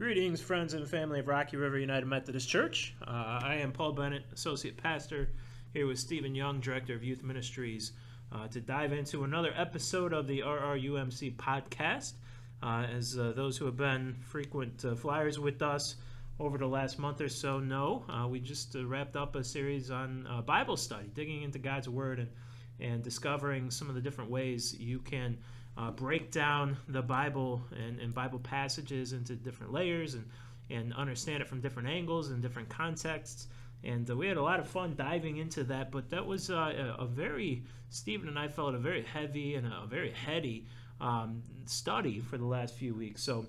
Greetings, friends and family of Rocky River United Methodist Church. Uh, I am Paul Bennett, Associate Pastor, here with Stephen Young, Director of Youth Ministries, uh, to dive into another episode of the RRUMC podcast. Uh, as uh, those who have been frequent uh, flyers with us over the last month or so know, uh, we just wrapped up a series on Bible study, digging into God's Word and, and discovering some of the different ways you can uh, break down the Bible and, and, Bible passages into different layers and, and understand it from different angles and different contexts. And uh, we had a lot of fun diving into that, but that was uh, a, very, Stephen and I felt a very heavy and a very heady um, study for the last few weeks. So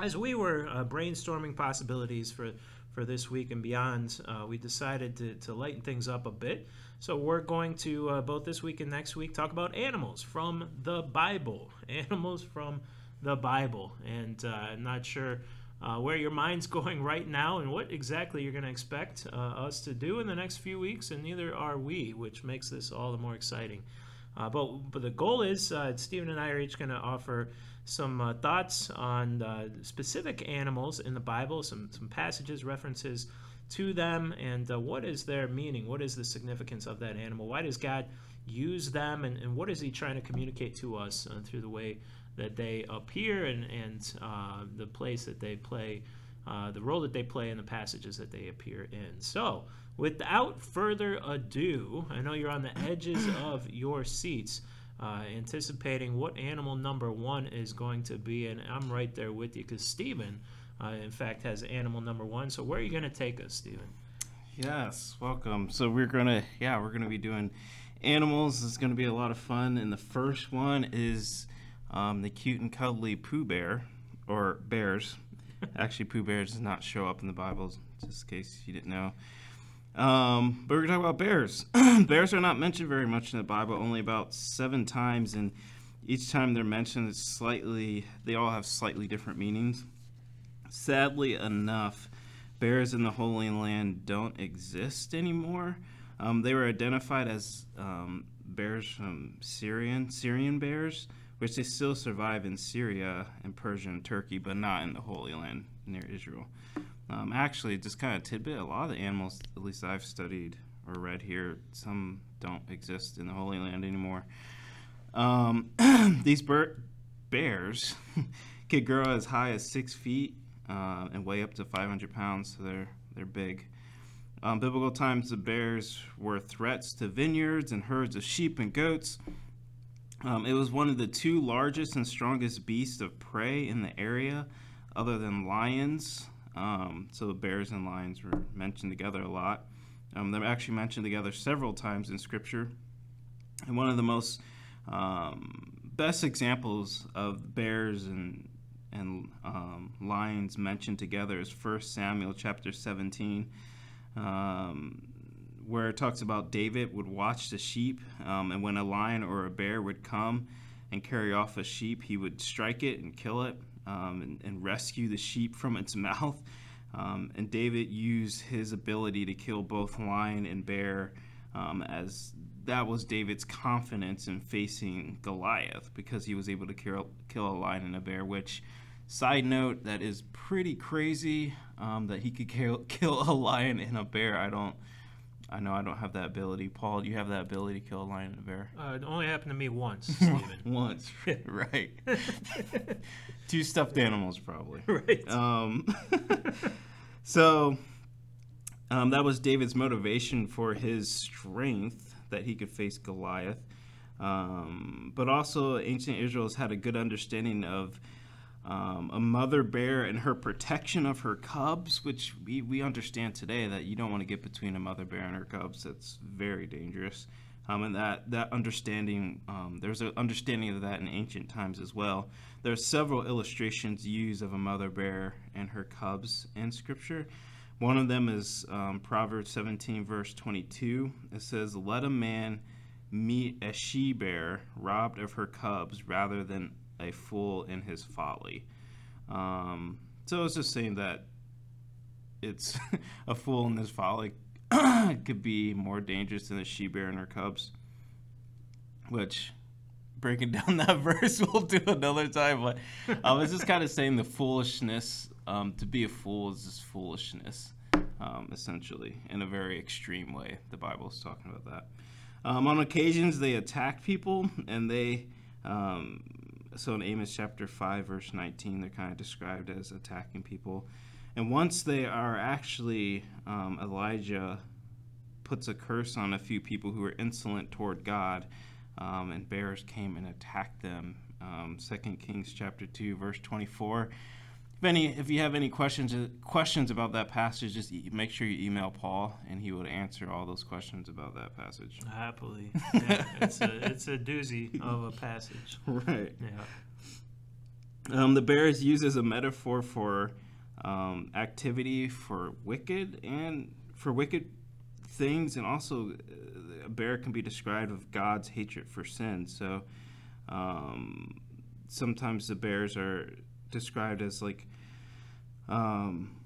as we were uh, brainstorming possibilities for, for this week and beyond, uh, we decided to, to lighten things up a bit so we're going to uh, both this week and next week talk about animals from the Bible. Animals from the Bible, and uh, I'm not sure uh, where your mind's going right now and what exactly you're going to expect uh, us to do in the next few weeks, and neither are we, which makes this all the more exciting. Uh, but but the goal is uh, Stephen and I are each going to offer some thoughts on specific animals in the Bible, some some passages, references to them and uh, what is their meaning? What is the significance of that animal? Why does God use them and, and what is He trying to communicate to us uh, through the way that they appear and, and uh, the place that they play, uh, the role that they play in the passages that they appear in? So, without further ado, I know you're on the edges of your seats. Uh, anticipating what animal number one is going to be, and I'm right there with you because Stephen uh, in fact, has animal number one. So, where are you going to take us, Stephen? Yes, welcome. So, we're going to, yeah, we're going to be doing animals. It's going to be a lot of fun. And the first one is um, the cute and cuddly Pooh Bear, or bears. Actually, Pooh Bears does not show up in the Bible, just in case you didn't know. Um, but we're going to talk about bears. bears are not mentioned very much in the Bible, only about seven times. And each time they're mentioned, it's slightly, they all have slightly different meanings. Sadly enough, bears in the Holy Land don't exist anymore. Um, they were identified as um, bears from Syrian Syrian bears, which they still survive in Syria and Persia and Turkey, but not in the Holy Land near Israel. Um, actually, just kind of tidbit: a lot of the animals, at least I've studied or read here, some don't exist in the Holy Land anymore. Um, these bears could grow as high as six feet uh, and weigh up to 500 pounds, so they're they're big. Um, biblical times, the bears were threats to vineyards and herds of sheep and goats. Um, it was one of the two largest and strongest beasts of prey in the area, other than lions. Um, so the bears and lions were mentioned together a lot. Um, they're actually mentioned together several times in Scripture. And one of the most um, best examples of bears and and um, lions mentioned together is First Samuel chapter 17, um, where it talks about David would watch the sheep, um, and when a lion or a bear would come and carry off a sheep, he would strike it and kill it um, and, and, rescue the sheep from its mouth. Um, and David used his ability to kill both lion and bear um, as that was David's confidence in facing Goliath because he was able to kill, kill a lion and a bear, which Side note, that is pretty crazy um, that he could kill, kill a lion and a bear. I don't. I know I don't have that ability. Paul, do you have that ability to kill a lion and a bear? Uh, it only happened to me once, Stephen. once, right. Two stuffed animals, probably. Right. Um, so um, that was David's motivation for his strength that he could face Goliath. Um, but also, ancient Israel has had a good understanding of um, a mother bear and her protection of her cubs, which we, we understand today that you don't want to get between a mother bear and her cubs. That's very dangerous. Um, and that, that understanding, um, there's an understanding of that in ancient times as well. There are several illustrations used of a mother bear and her cubs in Scripture. One of them is um, Proverbs 17, verse 22. It says, Let a man meet a she bear robbed of her cubs rather than a fool in his folly. Um, so it's just saying that it's a fool in his folly could be more dangerous than a she bear and her cubs. Which, breaking down that verse, we'll do another time. But I was just kind of saying the foolishness um, to be a fool is just foolishness, um, essentially, in a very extreme way. The Bible is talking about that. Um, on occasions, they attack people, and they, um, so in Amos chapter 5, verse 19, they're kind of described as attacking people. And once they are actually, um, Elijah puts a curse on a few people who were insolent toward God, um, and bears came and attacked them. Um, 2 Kings chapter 2, verse 24 if any if you have any questions questions about that passage just e- make sure you email paul and he would answer all those questions about that passage Happily, yeah, it's a it's a doozy of a passage. right Yeah. um, the bear is used as a metaphor for um, activity for wicked and for wicked things and also uh, a bear can be described with god's hatred for sin so um, sometimes the bears are described as like um,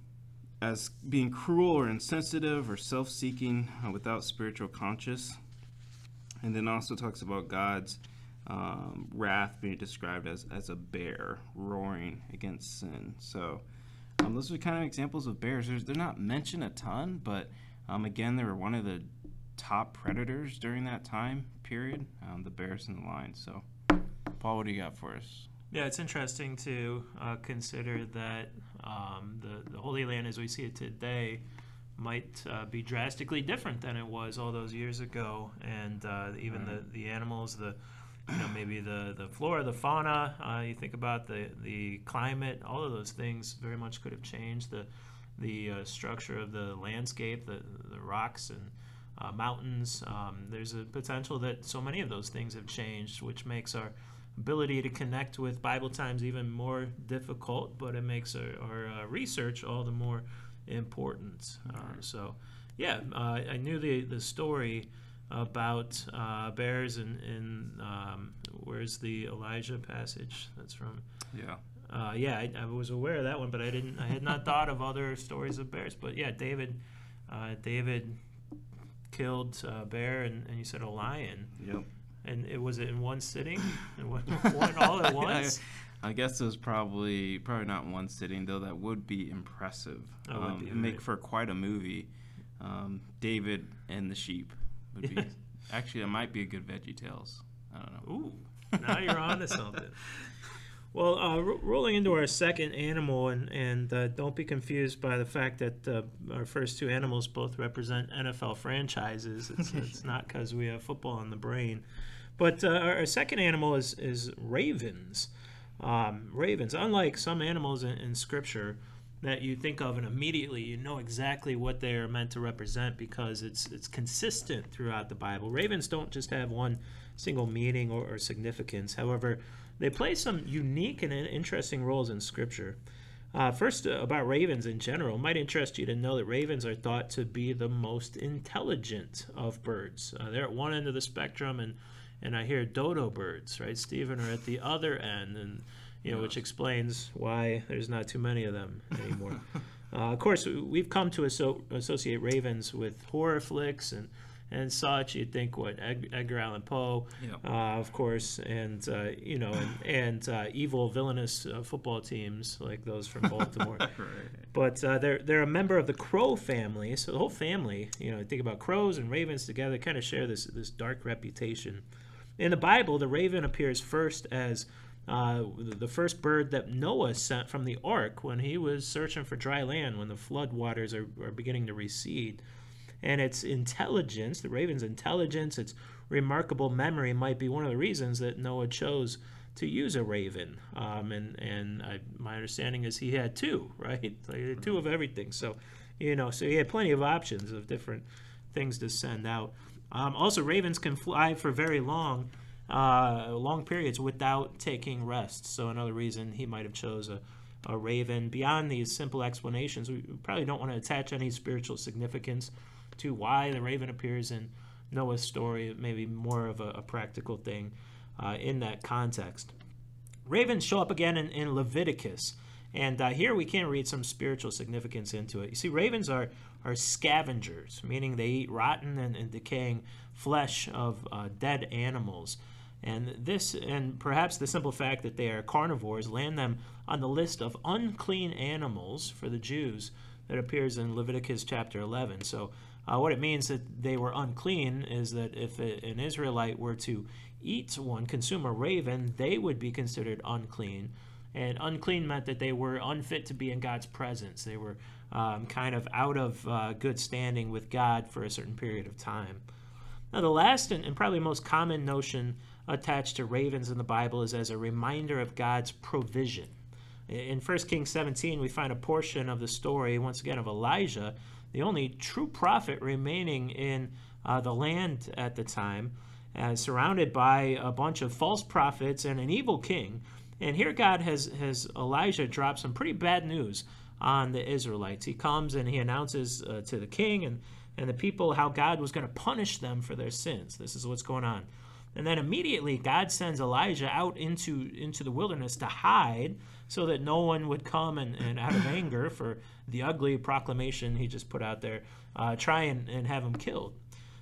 as being cruel or insensitive or self-seeking uh, without spiritual conscience. And then also talks about god's um, wrath being described as, as a bear roaring against sin. So um, those are kind of examples of bears. There's, they're not mentioned a ton but um, again they were one of the top predators during that time period um, the bears and the lions so paul what do you got for us Yeah, it's interesting to uh, consider that um, the, the Holy Land as we see it today might uh, be drastically different than it was all those years ago. And uh, even the, the animals, the you know, maybe the, the flora, the fauna, uh, you think about the, the climate, all of those things very much could have changed. The, the uh, structure of the landscape, the, the rocks and uh, mountains. Um, there's a potential that so many of those things have changed, which makes our ability to connect with Bible times even more difficult, but it makes our, our uh, research all the more important. Uh, so, yeah, uh, I knew the, the story about uh, bears and, and um, where's the Elijah passage that's from? yeah Uh, yeah, I, I was aware of that one, but I didn't. I had not thought of other stories of bears. But yeah, David, uh, David killed a bear, and, and you said a lion, yep and it was it in one sitting, and one, one all at once. I guess it was probably probably not one sitting though. That would be impressive. That would um, be, it'd make right. for quite a movie. Um, David and the sheep would be. actually, it might be a good Veggie Tales. I don't know. Ooh, now you're on to something. Well, uh, ro- rolling into our second animal, and, and uh, don't be confused by the fact that uh, our first two animals both represent NFL franchises. It's, it's not because we have football in the brain. But uh, our, second animal is, is ravens. Um, ravens, unlike some animals in, in Scripture that you think of and immediately you know exactly what they are meant to represent because it's it's consistent throughout the Bible. Ravens don't just have one single meaning or, or significance. However, they play some unique and interesting roles in Scripture. Uh, first, uh, about ravens in general, might interest you to know that ravens are thought to be the most intelligent of birds. Uh, they're at one end of the spectrum, and and I hear dodo birds, right, Stephen, are at the other end, and you know, which explains why there's not too many of them anymore. uh, of course, we've come to asso- associate ravens with horror flicks and and such. You'd think what Ed- Edgar Allan Poe, Yep. uh, of course, and uh, you know, and, and uh, evil, villainous uh, football teams like those from Baltimore. Right. But uh, they're they're a member of the crow family, so the whole family, you know, think about crows and ravens together, kind of share this this dark reputation. In the Bible, the raven appears first as uh, the first bird that Noah sent from the ark when he was searching for dry land when the flood waters are, are beginning to recede. And its intelligence, the raven's intelligence, its remarkable memory might be one of the reasons that Noah chose to use a raven. Um, and and I, my understanding is he had two, right? Like, two of everything. So, you know, so he had plenty of options of different things to send out. Um, also, ravens can fly for very long, uh, long periods without taking rest. So another reason he might have chose a, a raven. Beyond these simple explanations, we probably don't want to attach any spiritual significance to why the raven appears in Noah's story. Maybe more of a, a practical thing uh, in that context. Ravens show up again in, in Leviticus. And uh, here we can read some spiritual significance into it. You see, ravens are, are scavengers, meaning they eat rotten and, and decaying flesh of uh, dead animals. And this, and perhaps the simple fact that they are carnivores, land them on the list of unclean animals for the Jews that appears in Leviticus chapter 11. So, uh, what it means that they were unclean is that if an Israelite were to eat one, consume a raven, they would be considered unclean. And unclean meant that they were unfit to be in God's presence. They were um, kind of out of uh, good standing with God for a certain period of time. Now, the last and, and probably most common notion attached to ravens in the Bible is as a reminder of God's provision. In 1 Kings 17, we find a portion of the story, once again, of Elijah, the only true prophet remaining in uh, the land at the time, uh, surrounded by a bunch of false prophets and an evil king. And here God has, has Elijah drop some pretty bad news on the Israelites. He comes and he announces uh, to the king and, and the people how God was going to punish them for their sins. This is what's going on. And then immediately God sends Elijah out into, into the wilderness to hide so that no one would come and, and out of anger for the ugly proclamation he just put out there, uh, try and, and have him killed.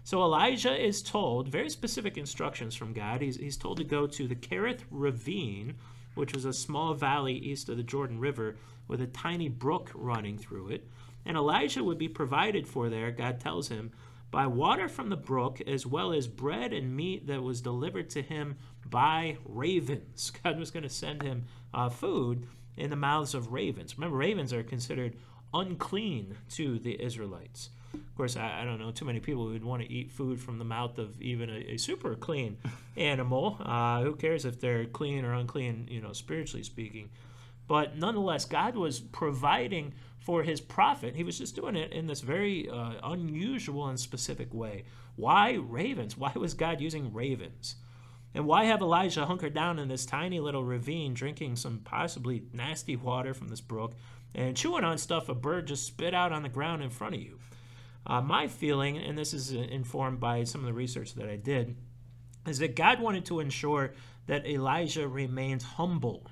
So Elijah is told very specific instructions from God. He's, he's told to go to the Kerith Ravine, which was a small valley east of the Jordan River with a tiny brook running through it. And Elijah would be provided for there, God tells him, by water from the brook, as well as bread and meat that was delivered to him by ravens. God was going to send him uh, food in the mouths of ravens. Remember, ravens are considered unclean to the Israelites. Of course, I, I don't know too many people who would want to eat food from the mouth of even a, a super clean animal. Uh, who cares if they're clean or unclean, you know, spiritually speaking? But nonetheless, God was providing for his prophet. He was just doing it in this very uh, unusual and specific way. Why ravens? Why was God using ravens? And why have Elijah hunkered down in this tiny little ravine, drinking some possibly nasty water from this brook, and chewing on stuff a bird just spit out on the ground in front of you? Uh, my feeling, and this is informed by some of the research that I did, is that God wanted to ensure that Elijah remained humble.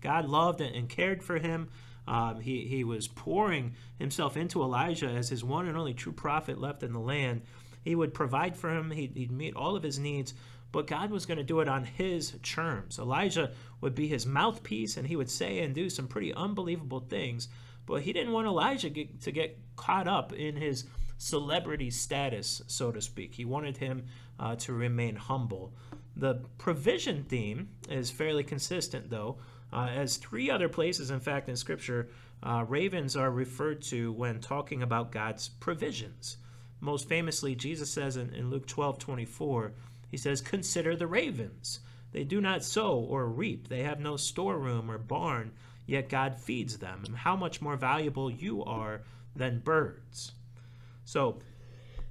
God loved and cared for him. Um, he, he was pouring himself into Elijah as his one and only true prophet left in the land. He would provide for him, he'd, he'd meet all of his needs, but God was going to do it on his terms. Elijah would be his mouthpiece, and he would say and do some pretty unbelievable things, but he didn't want Elijah get, to get caught up in his celebrity status, so to speak. He wanted him uh, to remain humble. The provision theme is fairly consistent, though, uh, as three other places, in fact, in Scripture, uh, ravens are referred to when talking about God's provisions. Most famously, Jesus says in, in Luke 12 24, He says, Consider the ravens. They do not sow or reap, they have no storeroom or barn, yet God feeds them. And how much more valuable you are than birds. So,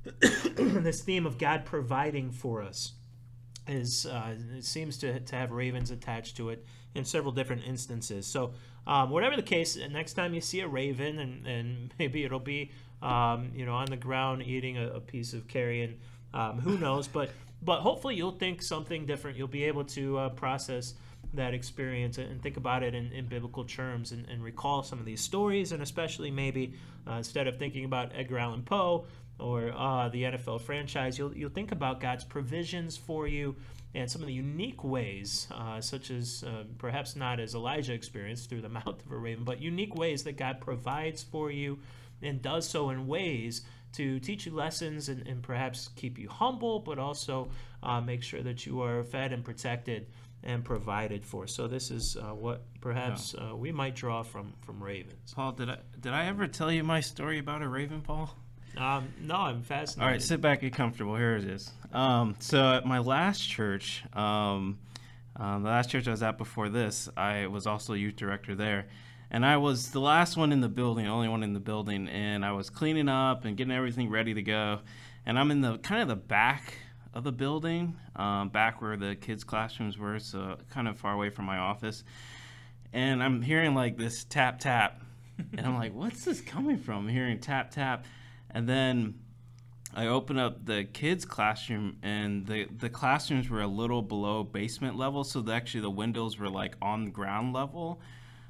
this theme of God providing for us is uh, it seems to, to have ravens attached to it in several different instances. So, um, whatever the case, next time you see a raven, and, and maybe it'll be um, you know on the ground eating a, a piece of carrion, um, who knows? But but hopefully you'll think something different. You'll be able to uh, process that experience and think about it in, in biblical terms and, and, recall some of these stories, and especially maybe uh, instead of thinking about Edgar Allan Poe or uh, the NFL franchise, you'll, you'll think about God's provisions for you and some of the unique ways, uh, such as uh, perhaps not as Elijah experienced through the mouth of a raven, but unique ways that God provides for you and does so in ways to teach you lessons and, and perhaps keep you humble, but also uh, make sure that you are fed and protected and provided for. So this is uh, what perhaps uh, we might draw from from ravens. Paul, did I did I ever tell you my story about a raven, Paul? Um, no, I'm fascinated. All right, sit back, get comfortable. Here it is. Um, so at my last church, um, um, the last church I was at before this, I was also youth director there, and I was the last one in the building, only one in the building, and I was cleaning up and getting everything ready to go, and I'm in the kind of the back of the building, um, back where the kids' classrooms were, so kind of far away from my office, and I'm hearing like this tap tap, and I'm like, what's this coming from? I'm hearing tap tap and then I open up the kids' classroom, and the the classrooms were a little below basement level, so the, actually the windows were like on ground level.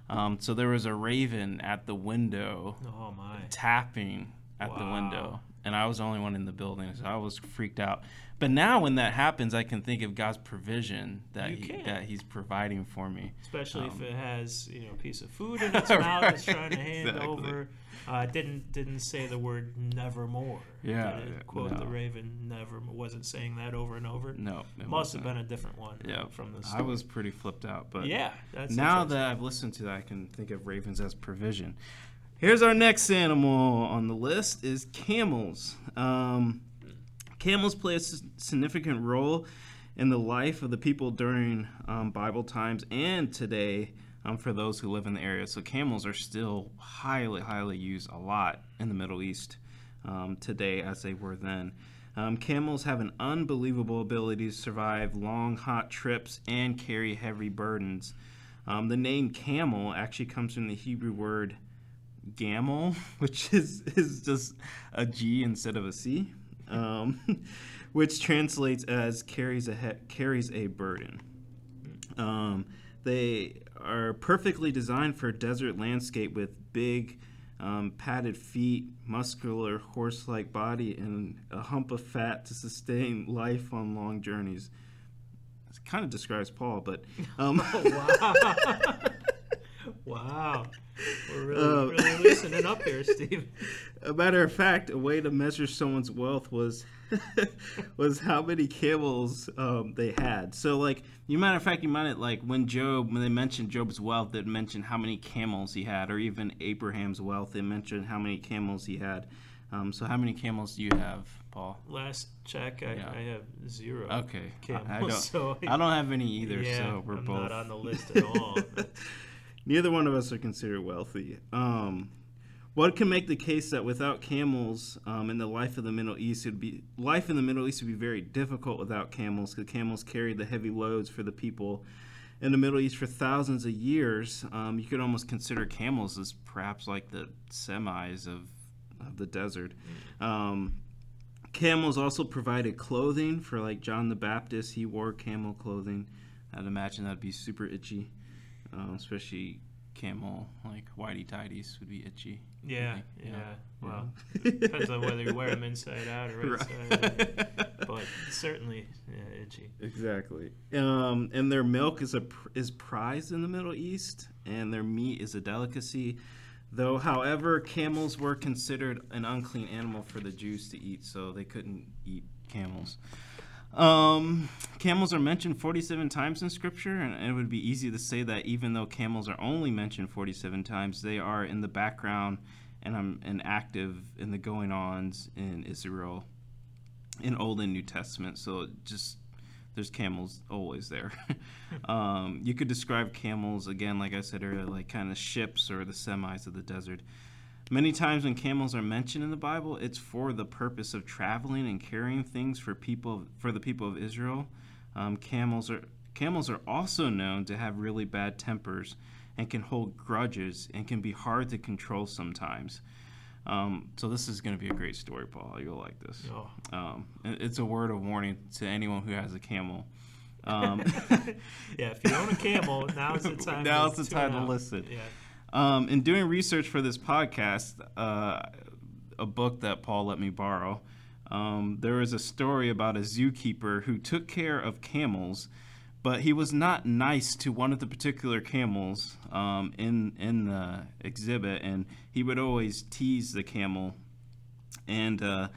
Um, so there was a raven at the window, oh my, tapping at wow. the window, and I was the only one in the building, so I was freaked out. But now, when that happens, I can think of God's provision that he, that He's providing for me. especially if Um, it has you know a piece of food in its mouth it's trying to hand exactly. over. Uh, didn't didn't say the word nevermore. Yeah, Did it yeah, quote the raven never wasn't saying that over and over. No, it Must have wasn't. been a different one. Yeah, from the I was pretty flipped out, but yeah. That's now that I've listened to that, I can think of ravens as provision. Here's our next animal on the list is camels. Um, camels play a significant role in the life of the people during um, Bible times and today um, for those who live in the area. So camels are still highly, highly used a lot in the Middle East um, today as they were then. Um, camels have an unbelievable ability to survive long, hot trips and carry heavy burdens. Um, the name camel actually comes from the Hebrew word gamel, which is, is just a G instead of a C, um, which translates as carries a he- carries a burden. Um, they are perfectly designed for a desert landscape with big, um, padded feet, muscular horse-like body, and a hump of fat to sustain life on long journeys. It kind of describes Paul, but um, wow. Wow. We're really, Uh, really loosening up here, Steve. A matter of fact, a way to measure someone's wealth was was how many camels um, they had. So, like, you matter of fact, you might have, like when Job when they mentioned Job's wealth, they mentioned how many camels he had, or even Abraham's wealth, they mentioned how many camels he had. Um, so, how many camels do you have, Paul? Last check, I, Yeah. I have zero. Okay, I- Camels, I don't. so I don't have any either. yeah, so we're I'm both not on the list at all. Neither one of us are considered wealthy. Um, what can make the case that without camels um, in the life of the Middle East would be life in the Middle East would be very difficult without camels because camels carried the heavy loads for the people in the Middle East for thousands of years. Um, you could almost consider camels as perhaps like the semis of of the desert. Um, camels also provided clothing for like John the Baptist. He wore camel clothing. I'd imagine that'd be super itchy um, especially camel like whitey tidies would be itchy. yeah, think, yeah. Well, Yeah. depends on whether you wear them inside out or right, side. Right. But certainly, yeah, itchy. exactly. Um, and their milk is a pr- is prized in the Middle East, and their meat is a delicacy. Though, however, camels were considered an unclean animal for the Jews to eat, so they couldn't eat camels. Um, camels are mentioned 47 times in Scripture, and it would be easy to say that even though camels are only mentioned 47 times, they are in the background and um, and active in the going ons in Israel in Old and New Testament. So just there's camels always there. um, you could describe camels again, like I said earlier, like kind of ships or the semis of the desert. Many times when camels are mentioned in the Bible, it's for the purpose of traveling and carrying things for people for the people of Israel. Um, camels are camels are also known to have really bad tempers and can hold grudges and can be hard to control sometimes. Um, so this is going to be a great story, Paul. You'll like this. Oh. Um, it's a word of warning to anyone who has a camel. Um, yeah, if you own a camel, now now's the time. Now's to the time to listen. Yeah. Um, in doing research for this podcast, uh, a book that Paul let me borrow, um, there was a story about a zookeeper who took care of camels, but he was not nice to one of the particular camels um, in in the exhibit, and he would always tease the camel, and uh,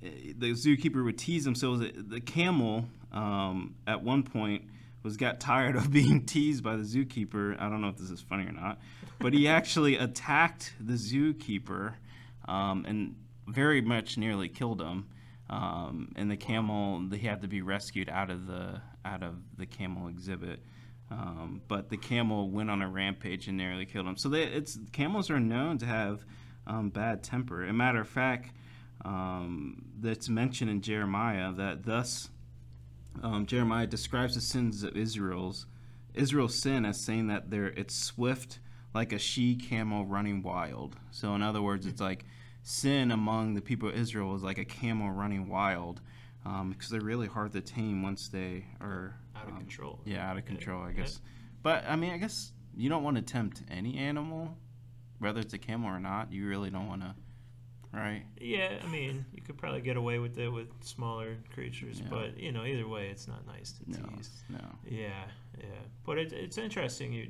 the zookeeper would tease him. So the, the camel, um, at one point, was got tired of being teased by the zookeeper. I don't know if this is funny or not, but he actually attacked the zookeeper um, and very much nearly killed him. Um, and the camel, he had to be rescued out of the out of the camel exhibit. Um, but the camel went on a rampage and nearly killed him. So they, it's camels are known to have um, bad temper. A matter of fact, um, that's mentioned in Jeremiah that thus um, Jeremiah describes the sins of Israel's Israel's sin as saying that they're it's swift like a she camel running wild. So in other words, it's like sin among the people of Israel is like a camel running wild because they're really hard to tame once they are Out of um, control. Yeah, out of control, I Yeah. guess. But I mean, I guess you don't want to tempt any animal, whether it's a camel or not. You really don't want to. Right? Yeah, I mean, you could probably get away with it with smaller creatures, Yeah. but you know, either way, it's not nice to No, tease. no. Yeah, yeah. But it, it's interesting. You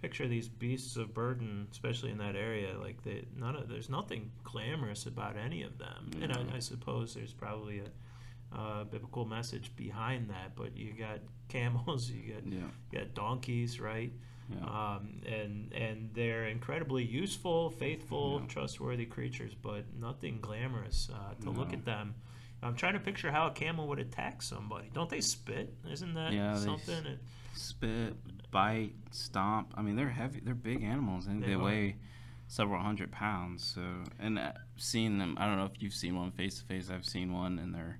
picture these beasts of burden, especially in that area. Like they, none of there's nothing glamorous about any of them. And No. I, I suppose there's probably a, uh biblical message behind that. But you got camels, you got Yeah, you got donkeys, right? Yeah, Um, and and they're incredibly useful, faithful, Yeah. trustworthy creatures, but nothing glamorous uh, to look at them. I'm trying to picture how a camel would attack somebody. Don't they spit? Isn't that Yeah, they something? s- It- spit, bite, stomp. I mean, they're heavy. They're big animals, and They they, weigh several hundred pounds. So, and uh, seeing them, I don't know if you've seen one face to face. I've seen one, and they're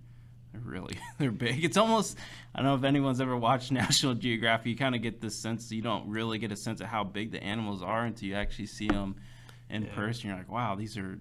they're really they're big. It's almost I don't know if anyone's ever watched National Geographic. You kind of get this sense you don't really get a sense of how big the animals are until you actually see them in Yeah. person. You're like, wow, these are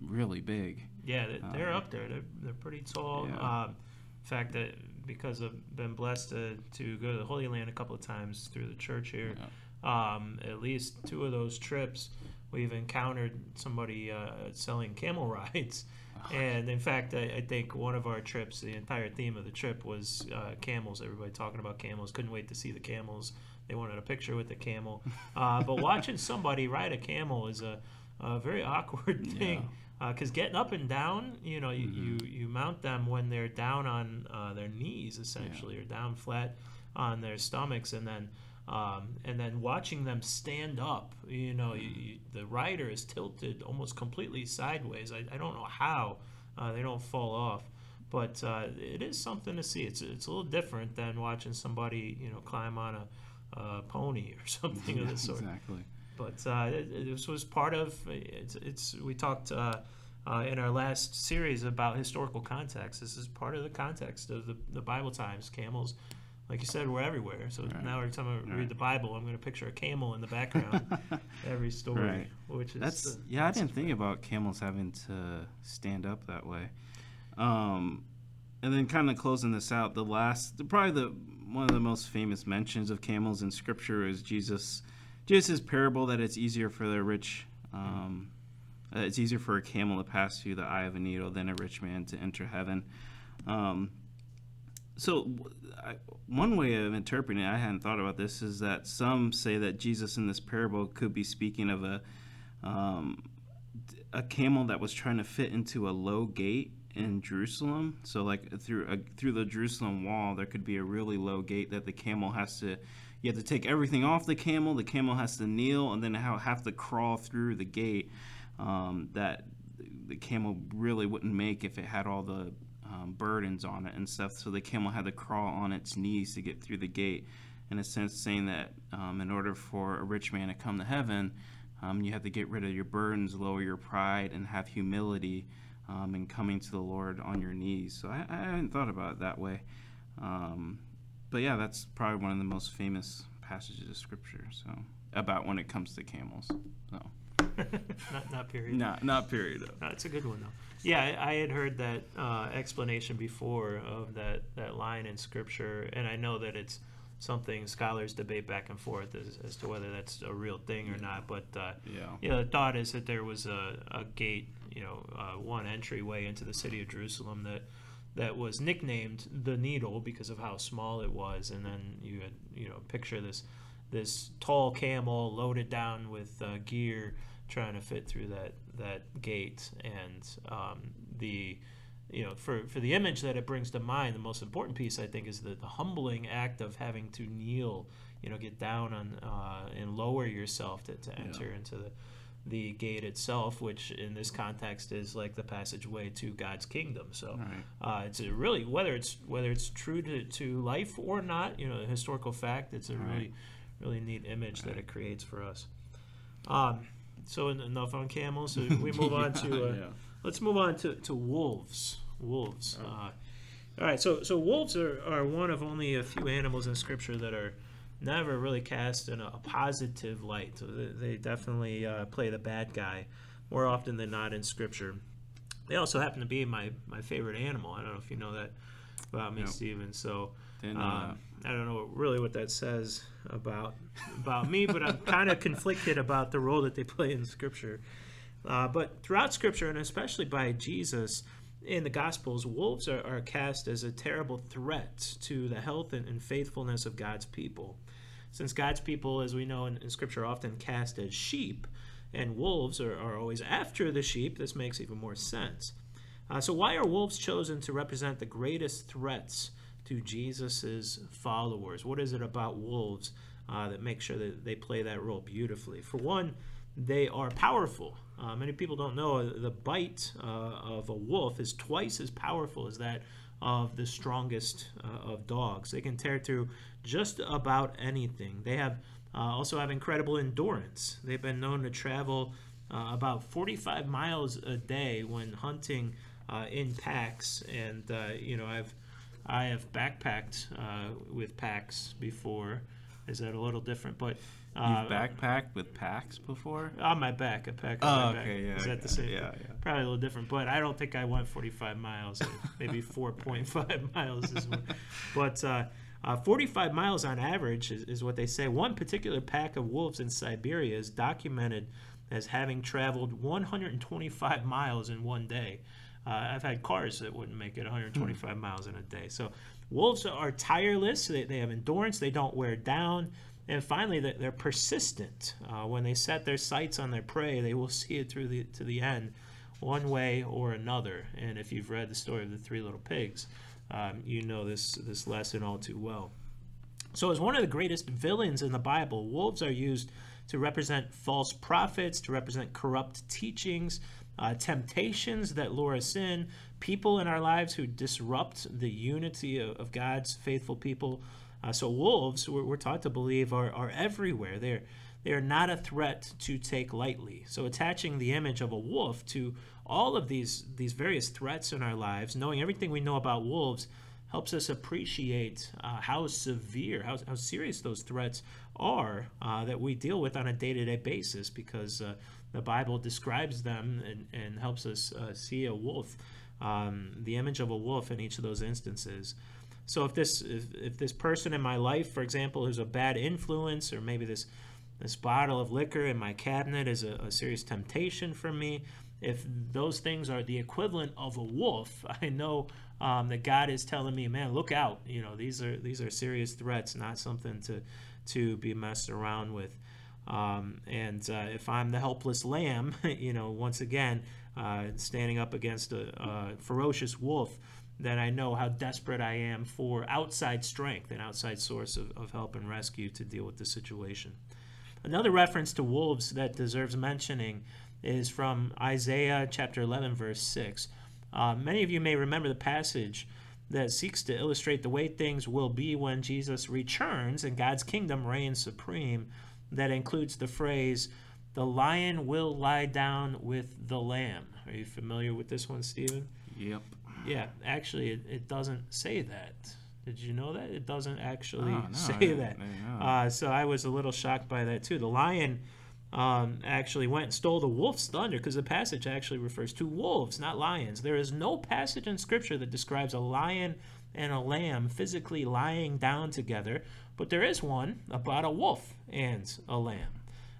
really big. yeah, they- they're Um, up there. They're, they're pretty tall. Yeah. Um, in fact, that because I've been blessed to, to go to the Holy Land a couple of times through the church here, um, at least two of those trips, we've encountered somebody uh, selling camel rides. And in fact, I, I think one of our trips, the entire theme of the trip was uh, camels. Everybody talking about camels. Couldn't wait to see the camels. They wanted a picture with the camel. Uh, but watching somebody ride a camel is a, a very awkward thing. Because getting up and down, you know, you, you, you mount them when they're down on uh, their knees, essentially, or down flat on their stomachs, and then um, and then watching them stand up, you know, you, you, the rider is tilted almost completely sideways. I, I don't know how uh, they don't fall off, but uh, it is something to see. It's it's a little different than watching somebody, you know, climb on a, a pony or something of the sort exactly. but uh, this was part of it's, it's we talked uh, uh, in our last series about historical context this is part of the context of the, the bible times camels like you said we're everywhere so Right. now every time i read Right. the bible i'm going to picture a camel in the background every story Right. which is That's the- yeah. I didn't think about camels having to stand up that way. Um, and then kind of closing this out, the last, the, probably the one of the most famous mentions of camels in Scripture is Jesus, Jesus' parable that it's easier for the rich, um, uh, it's easier for a camel to pass through the eye of a needle than a rich man to enter heaven. Um, so, I, one way of interpreting it, I hadn't thought about this, is that some say that Jesus in this parable could be speaking of a um, a camel that was trying to fit into a low gate in Jerusalem. So, like through a, through the Jerusalem wall, there could be a really low gate that the camel has to. You have to take everything off the camel. The camel has to kneel, and then have to crawl through the gate. Um, that the camel really wouldn't make if it had all the um, burdens on it and stuff. So the camel had to crawl on its knees to get through the gate. In a sense, saying that um, in order for a rich man to come to heaven, um, you have to get rid of your burdens, lower your pride, and have humility um, in coming to the Lord on your knees. So I, I hadn't thought about it that way. Um, but yeah, that's probably one of the most famous passages of Scripture. So about when it comes to camels. So not not period not not period. No, it's a good one though. Yeah, I, had heard that uh, explanation before of that, that line in scripture, and I know that it's something scholars debate back and forth as, as to whether that's a real thing or not. But uh, Yeah. you know, the thought is that there was a, a gate, you know, uh, one entryway into the city of Jerusalem that that was nicknamed the Needle because of how small it was, and then you had you know picture this this tall camel loaded down with uh, gear trying to fit through that that gate and um, the you know for for the image that it brings to mind the most important piece i think is the, the humbling act of having to kneel you know get down on uh, and lower yourself to, to enter into the the gate itself which in this context is like the passageway to god's kingdom so Right. uh, it's a really whether it's whether it's true to, to life or not you know a historical fact it's a Right. really really neat image that it creates for us um, so en- enough on camels. So we move on to uh, Yeah. let's move on to, to wolves. Wolves. Oh. Uh, all right. So so wolves are, are one of only a few animals in Scripture that are never really cast in a, a positive light. So they, they definitely uh, play the bad guy more often than not in Scripture. They also happen to be my, my favorite animal. I don't know if you know that about me. Stephen. So Didn't know um, I don't know really what that says about about me, but I'm kind of conflicted about the role that they play in Scripture. Uh, but throughout Scripture, and especially by Jesus in the Gospels, wolves are, are cast as a terrible threat to the health and, and faithfulness of God's people. Since God's people, as we know in, in Scripture, are often cast as sheep, and wolves are, are always after the sheep, this makes even more sense. Uh, so, why are wolves chosen to represent the greatest threats to Jesus' followers? What is it about wolves uh, that makes sure that they play that role beautifully? For one, they are powerful. Uh, many people don't know the bite uh, of a wolf is twice as powerful as that of the strongest uh, of dogs. They can tear through just about anything. They have uh, also have incredible endurance. They've been known to travel uh, about 45 miles a day when hunting uh, in packs, and you know I've I have backpacked with packs before. Is that a little different? But You've backpacked with packs before? On my back, a pack. Oh, on my okay, back. yeah, Is that okay. the same? Yeah, thing? yeah. Probably a little different, but I don't think I went 45 miles. Maybe 4.5 miles is what. But uh, uh, 45 miles on average is, is what they say. One particular pack of wolves in Siberia is documented as having traveled 125 miles in one day. Uh, I've had cars that wouldn't make it 125 miles in a day. So wolves are tireless. They, they have endurance. They don't wear down. And finally, they're persistent. Uh, when they set their sights on their prey, they will see it through the, to the end, one way or another. And if you've read the story of the three little pigs, um, you know this this lesson all too well. So, as one of the greatest villains in the Bible, wolves are used to represent false prophets, to represent corrupt teachings, uh, temptations that lure us in, people in our lives who disrupt the unity of, of God's faithful people. Uh, so wolves, we're, we're, taught to believe, are, are everywhere. They're they are not a threat to take lightly. So attaching the image of a wolf to all of these these various threats in our lives, knowing everything we know about wolves, helps us appreciate uh, how severe, how, how serious those threats are uh, that we deal with on a day-to-day basis. Because uh, the Bible describes them and, and helps us uh, see a wolf, um, the image of a wolf in each of those instances. So if this if, if this person in my life, for example, is a bad influence, or maybe this this bottle of liquor in my cabinet is a, a, serious temptation for me, if those things are the equivalent of a wolf, I know um, that God is telling me, man, look out. You know, these are these are serious threats, not something to to be messed around with. Um, and uh, if I'm the helpless lamb, you know, once again, uh, standing up against a, a ferocious wolf, then I know how desperate I am for outside strength, an outside source of, of help and rescue to deal with the situation. Another reference to wolves that deserves mentioning is from Isaiah chapter 11, verse 6. Uh, many of you may remember the passage that seeks to illustrate the way things will be when Jesus returns and God's kingdom reigns supreme. That includes the phrase, the lion will lie down with the lamb. Are you familiar with this one, Stephen? Yep. Yeah, actually, it, it doesn't say that. Did you know that? It doesn't actually Oh, no, say that. Uh, so I was a little shocked by that too. The lion um, actually went and stole the wolf's thunder because the passage actually refers to wolves, not lions. There is no passage in Scripture that describes a lion and a lamb physically lying down together, but there is one about a wolf and a lamb.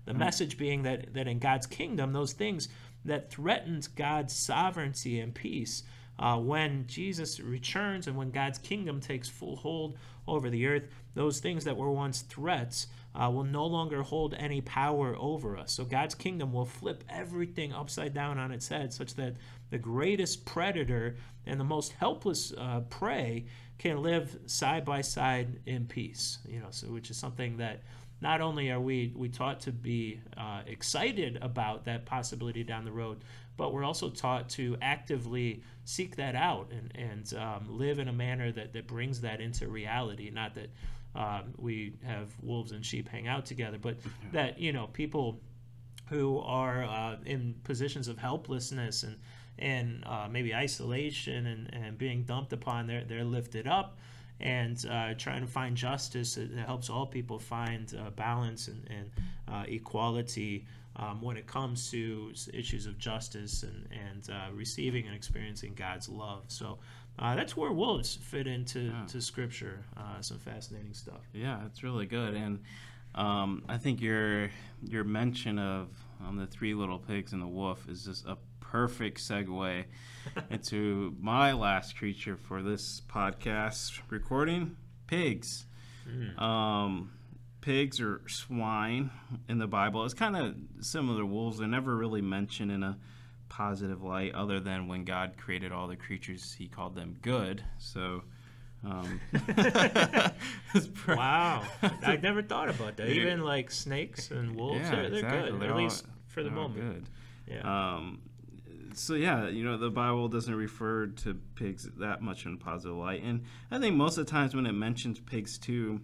The message being that, that in God's kingdom, those things that threatened God's sovereignty and peace, uh, when Jesus returns and when God's kingdom takes full hold over the earth, those things that were once threats uh, will no longer hold any power over us. So God's kingdom will flip everything upside down on its head, such that the greatest predator and the most helpless uh, prey can live side by side in peace. You know, so which is something that not only are we we taught to be uh, excited about that possibility down the road, but we're also taught to actively seek that out and and um, live in a manner that that brings that into reality. Not that um, we have wolves and sheep hang out together, but that you know people who are uh, in positions of helplessness and and uh, maybe isolation and, and being dumped upon, they're they're lifted up and uh, trying to find justice that helps all people find uh, balance and, and uh, equality um, when it comes to issues of justice and, and uh, receiving and experiencing God's love. So uh, that's where wolves fit into Yeah. to Scripture. Uh, some fascinating stuff. Yeah, it's really good, and um, I think your your mention of um, the three little pigs and the wolf, is just a perfect segue into my last creature for this podcast recording pigs. Um, pigs or swine in the Bible. It's kind of similar to wolves. They're never really mentioned in a positive light, other than when God created all the creatures, He called them good. So. Um, Wow, I never thought about that. Even like snakes and wolves, Yeah, they're, they're exactly. good, They're at all- least for the moment. Good. Yeah. Um, so yeah, you know the Bible doesn't refer to pigs that much in a positive light, and I think most of the times when it mentions pigs too,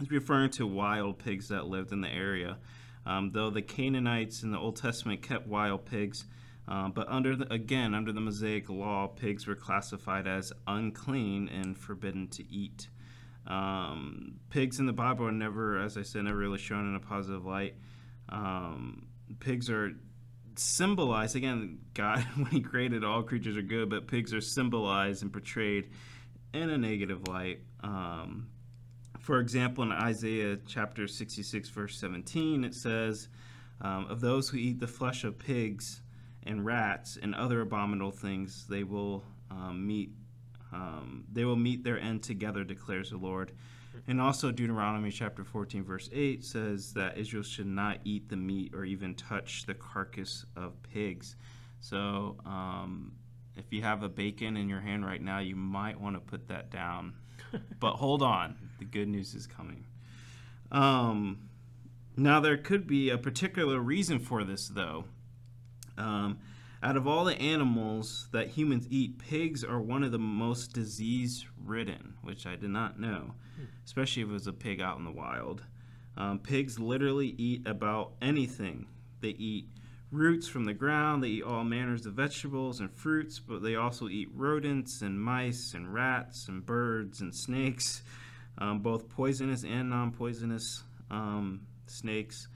it's referring to wild pigs that lived in the area. Um, though the Canaanites in the Old Testament kept wild pigs, um, but under the, again under the Mosaic law, pigs were classified as unclean and forbidden to eat. Um, pigs in the Bible are never, as I said, never really shown in a positive light. Um, pigs are symbolized again god when he created all creatures are good but pigs are symbolized and portrayed in a negative light. Um, for example in isaiah chapter 66 verse 17 it says um, of those who eat the flesh of pigs and rats and other abominable things they will um, meet um, they will meet their end together declares the lord and also Deuteronomy chapter 14 verse 8 says that Israel should not eat the meat or even touch the carcass of pigs. So um, if you have a bacon in your hand right now, you might want to put that down. but hold on, the good news is coming. Um, now there could be a particular reason for this though. Um, out of all the animals that humans eat, pigs are one of the most disease ridden, which I did not know, especially if it was a pig out in the wild. Um, pigs literally eat about anything. They eat roots from the ground, they eat all manners of vegetables and fruits, but they also eat rodents and mice and rats and birds and snakes, um, both poisonous and non poisonous um, snakes.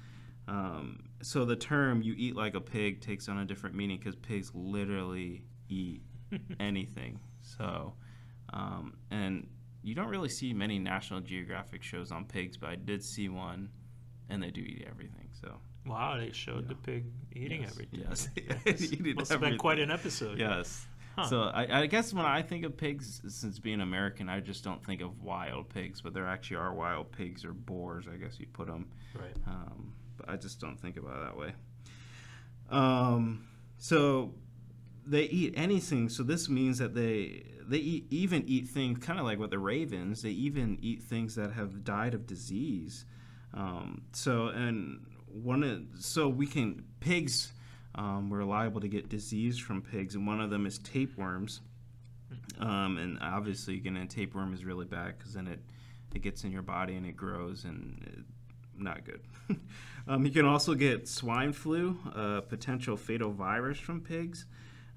Um, so the term "you eat like a pig" takes on a different meaning because pigs literally eat anything. So, um, and you don't really see many National Geographic shows on pigs, but I did see one, and they do eat everything. So wow, they showed the pig eating yes, everything. Yes, Eating Must have been quite an episode. Yes. Huh. So I, I guess when I think of pigs, since being American, I just don't think of wild pigs, but there actually are wild pigs or boars. I guess you put them. Right. Um, but I just don't think about it that way. Um, so they eat anything. So this means that they they eat, even eat things kind of like with the ravens. They even eat things that have died of disease. Um, so and one of so we can pigs. Um, we're liable to get disease from pigs, and one of them is tapeworms. Um, and obviously, getting a tapeworm is really bad because then it it gets in your body and it grows and not good. um, you can also get swine flu, a potential fatal virus from pigs.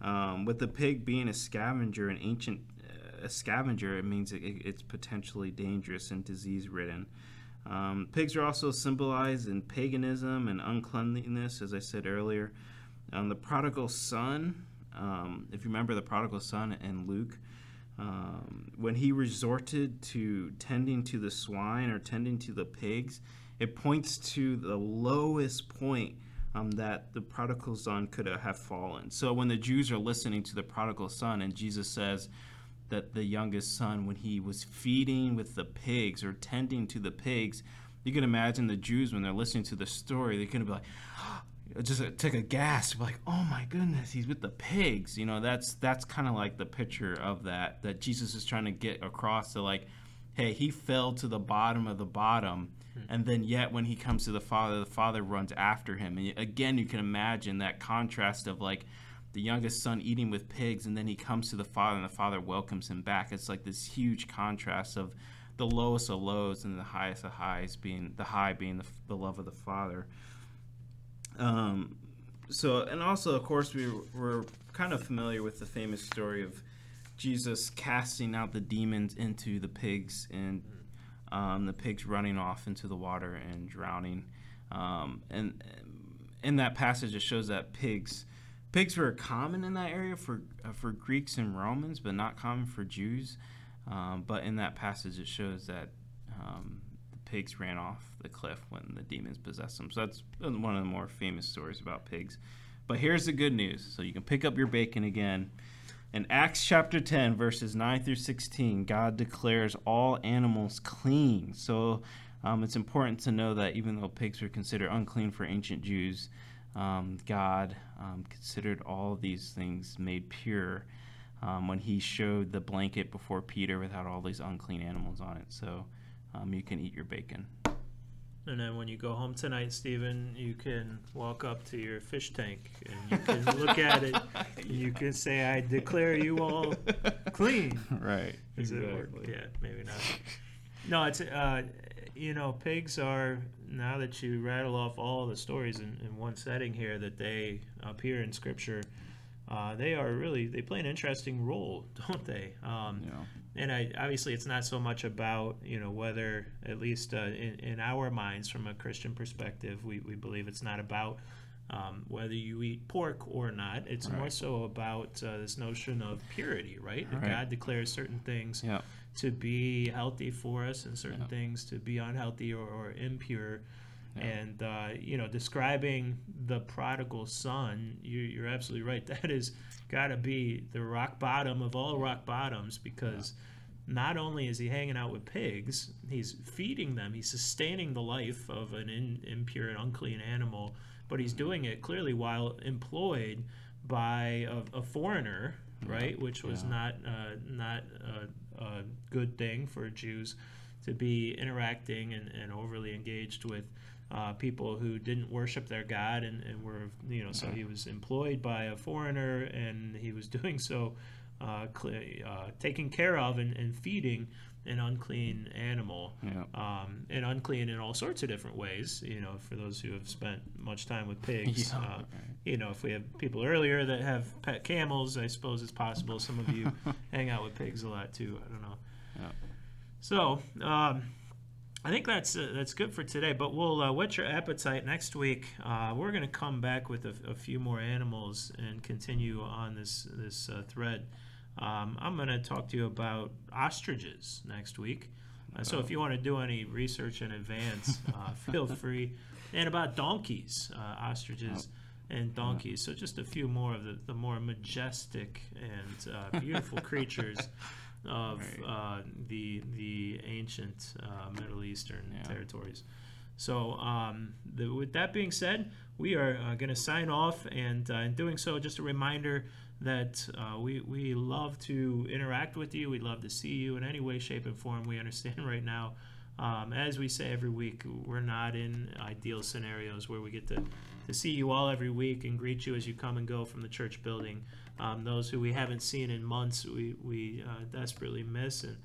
Um, with the pig being a scavenger, an ancient uh, a scavenger, it means it, it's potentially dangerous and disease ridden. Um, pigs are also symbolized in paganism and uncleanliness, as I said earlier. Um, the prodigal son, um, if you remember the prodigal son in Luke, um, when he resorted to tending to the swine or tending to the pigs, it points to the lowest point um, that the prodigal son could have fallen. So when the Jews are listening to the prodigal son, and Jesus says that the youngest son, when he was feeding with the pigs or tending to the pigs, you can imagine the Jews when they're listening to the story, they're to be like, just take a gasp like oh my goodness he's with the pigs you know that's that's kind of like the picture of that that jesus is trying to get across to like hey he fell to the bottom of the bottom and then yet when he comes to the father the father runs after him. And again you can imagine that contrast of like the youngest son eating with pigs and then he comes to the father and the father welcomes him back. It's like this huge contrast of the lowest of lows and the highest of highs being the high being the, the love of the father. Um, so, and also, of course, we were kind of familiar with the famous story of Jesus casting out the demons into the pigs and um, the pigs running off into the water and drowning. Um, and in that passage, it shows that pigs pigs were common in that area for uh, for Greeks and Romans, but not common for Jews. Um, but in that passage, it shows that um, the pigs ran off the cliff when the demons possessed them. So that's one of the more famous stories about pigs. But here's the good news. So you can pick up your bacon again. In Acts chapter 10, verses 9 through 16, God declares all animals clean. So um, it's important to know that even though pigs were considered unclean for ancient Jews, um, God um, considered all these things made pure um, when he showed the blanket before Peter without all these unclean animals on it. So um, you can eat your bacon. And then when you go home tonight, Stephen, you can walk up to your fish tank and you can look at it. And you can say, "I declare you all clean." Right. Does it work? Yeah, maybe not. No, it's uh, you know, pigs are now that you rattle off all the stories in, in one setting here that they appear in Scripture. Uh, they are really they play an interesting role, don't they? Um, Yeah. And I, obviously it's not so much about you know whether at least uh, in, in our minds from a christian perspective we, we believe it's not about um, whether you eat pork or not it's more so about uh, this notion of purity right Right. god declares certain things Yeah. to be healthy for us and certain Yeah. things to be unhealthy or, or impure Yeah. and uh, you know describing the prodigal son you, you're absolutely right that is got to be the rock bottom of all rock bottoms because not only is he hanging out with pigs he's feeding them he's sustaining the life of an in, impure and unclean animal but he's doing it clearly while employed by a, a foreigner right which was Yeah. not uh, not a, a good thing for jews to be interacting and, and overly engaged with uh, people who didn't worship their God and, and were, you know, so he was employed by a foreigner and he was doing so, uh, uh, taking care of and, and feeding an unclean animal. Yeah. Um, and unclean in all sorts of different ways, you know, for those who have spent much time with pigs. Yeah, Uh, right. you know, if we have people earlier that have pet camels, I suppose it's possible some of you hang out with pigs a lot too. I don't know. Yeah. So, um, I think that's uh, that's good for today. But we'll uh, whet your appetite next week. Uh, we're going to come back with a, a few more animals and continue on this this uh, thread. Um, I'm going to talk to you about ostriches next week. Uh, so if you want to do any research in advance, uh, feel free. And about donkeys, uh, ostriches and donkeys. So just a few more of the, the more majestic and uh, beautiful creatures of Right. uh, the the ancient uh, Middle Eastern Yeah. territories. So, um, the, with that being said, we are uh, going to sign off, and uh, in doing so, just a reminder that uh, we we love to interact with you. We'd love to see you in any way, shape, and form. We understand right now. Um, as we say every week, we're not in ideal scenarios where we get to, to see you all every week and greet you as you come and go from the church building. Um, those who we haven't seen in months, we, we uh, desperately miss and,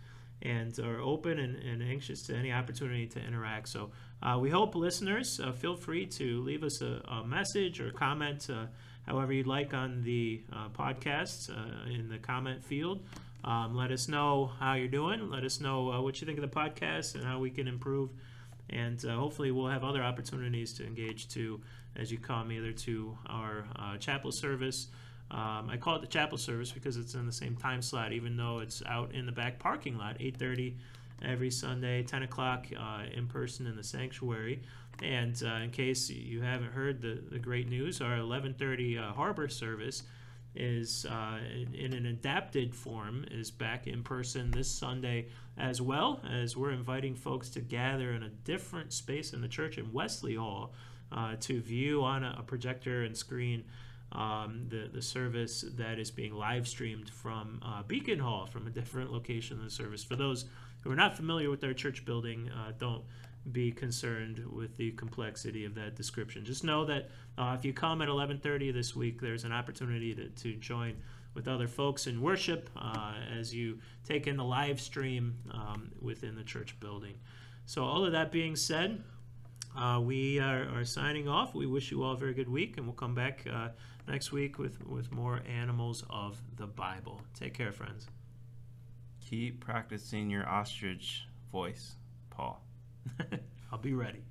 and are open and, and anxious to any opportunity to interact. So uh, we hope listeners uh, feel free to leave us a, a message or comment, uh, however you'd like, on the uh, podcast uh, in the comment field. Um, let us know how you're doing. Let us know what you think of the podcast and how we can improve. And hopefully, we'll have other opportunities to engage too as you come either to our uh, chapel service. Um, I call it the chapel service because it's in the same time slot, even though it's out in the back parking lot, 8:30 every Sunday, 10 o'clock uh, in person in the sanctuary. And uh, in case you haven't heard the, the great news, our 11:30 uh, harbor service is uh, in, in an adapted form is back in person this Sunday as well as we're inviting folks to gather in a different space in the church in Wesley Hall uh, to view on a, a projector and screen um, the, the service that is being live streamed from uh, Beacon Hall from a different location of the service. For those who are not familiar with our church building, uh, don't be concerned with the complexity of that description. Just know that uh, if you come at 11:30 this week, there's an opportunity to, to join with other folks in worship uh, as you take in the live stream um, within the church building. So, all of that being said, uh, we are, are signing off. We wish you all a very good week, and we'll come back uh, next week with, with more animals of the Bible. Take care, friends. Keep practicing your ostrich voice, Paul. I'll be ready.